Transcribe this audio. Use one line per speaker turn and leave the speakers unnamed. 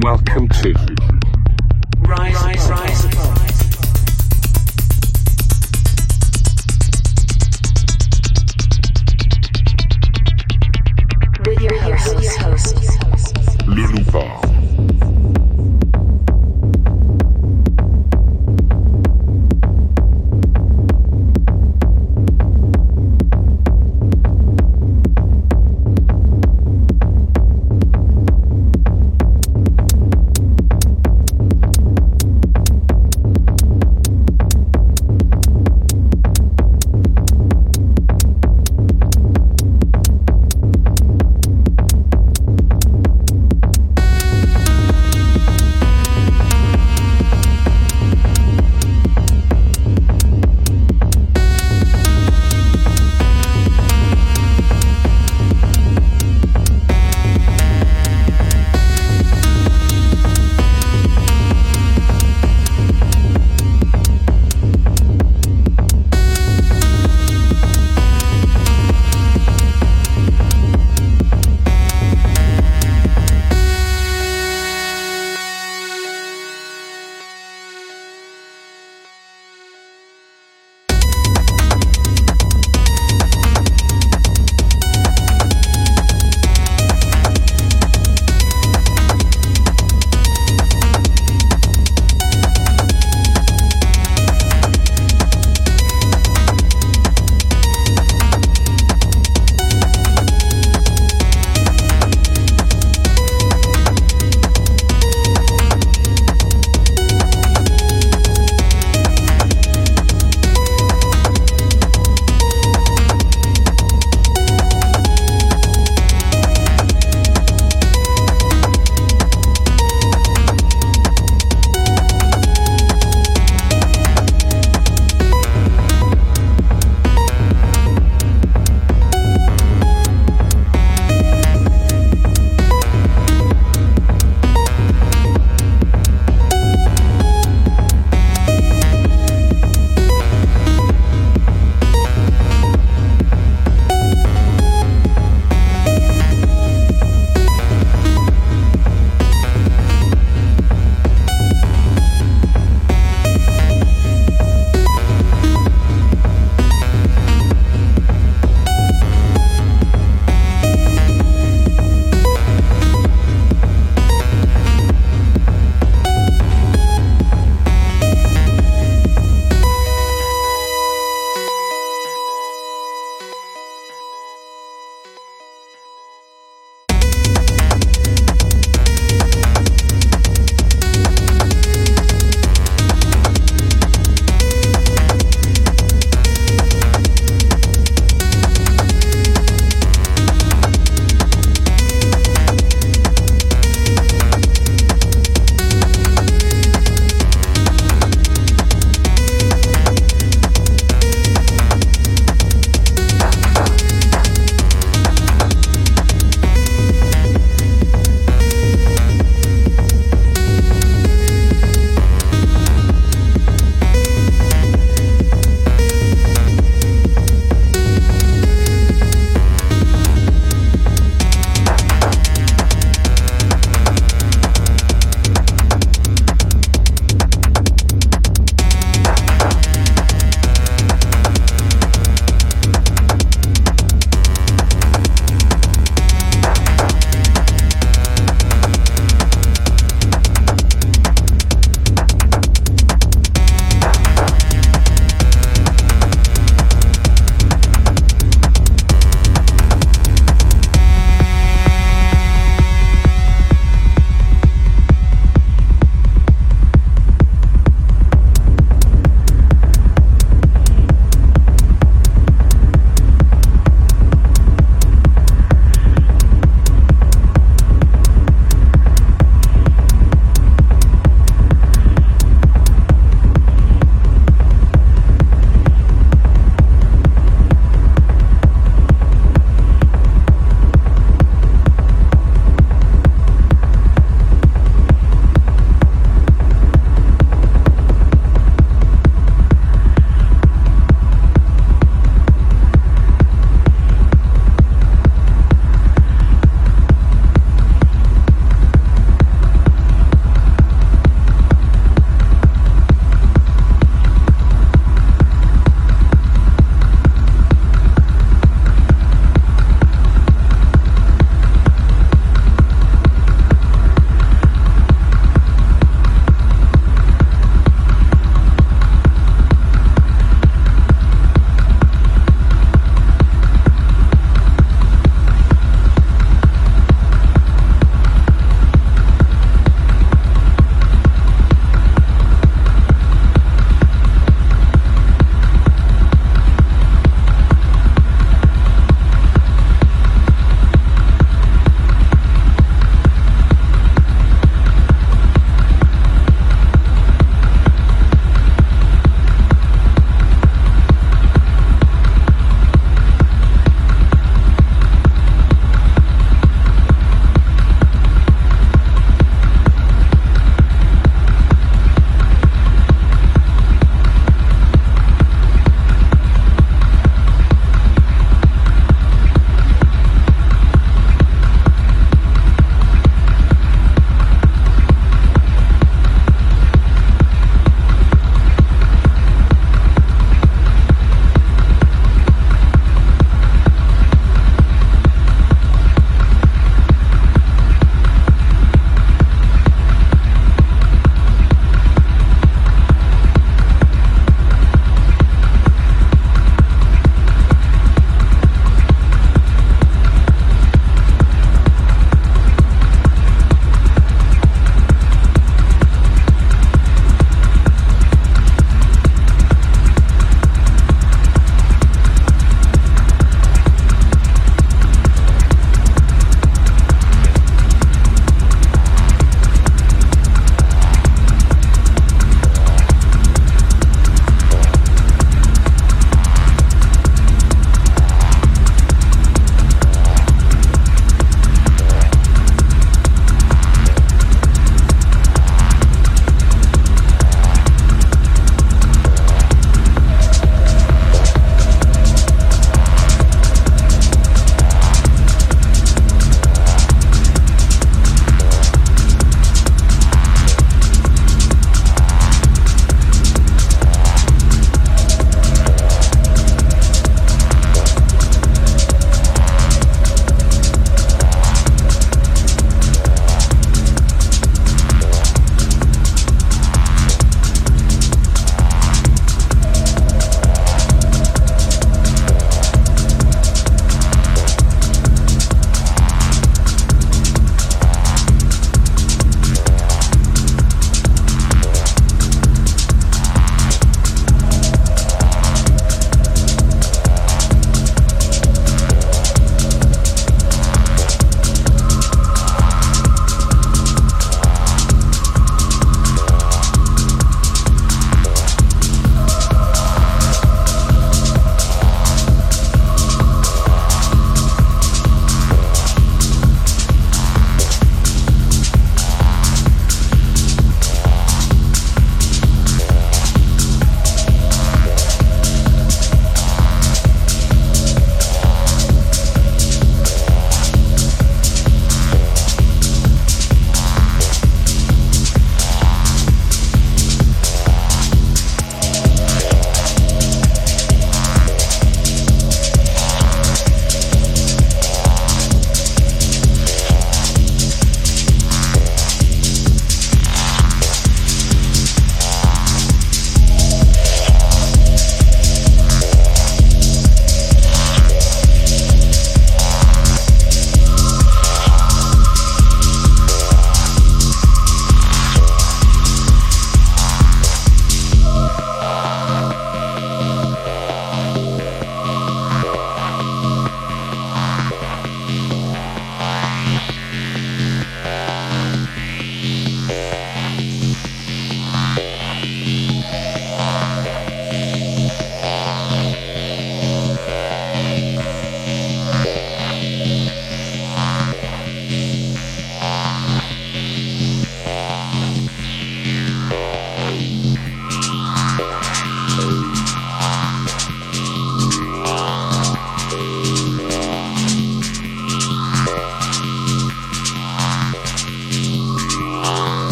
Welcome to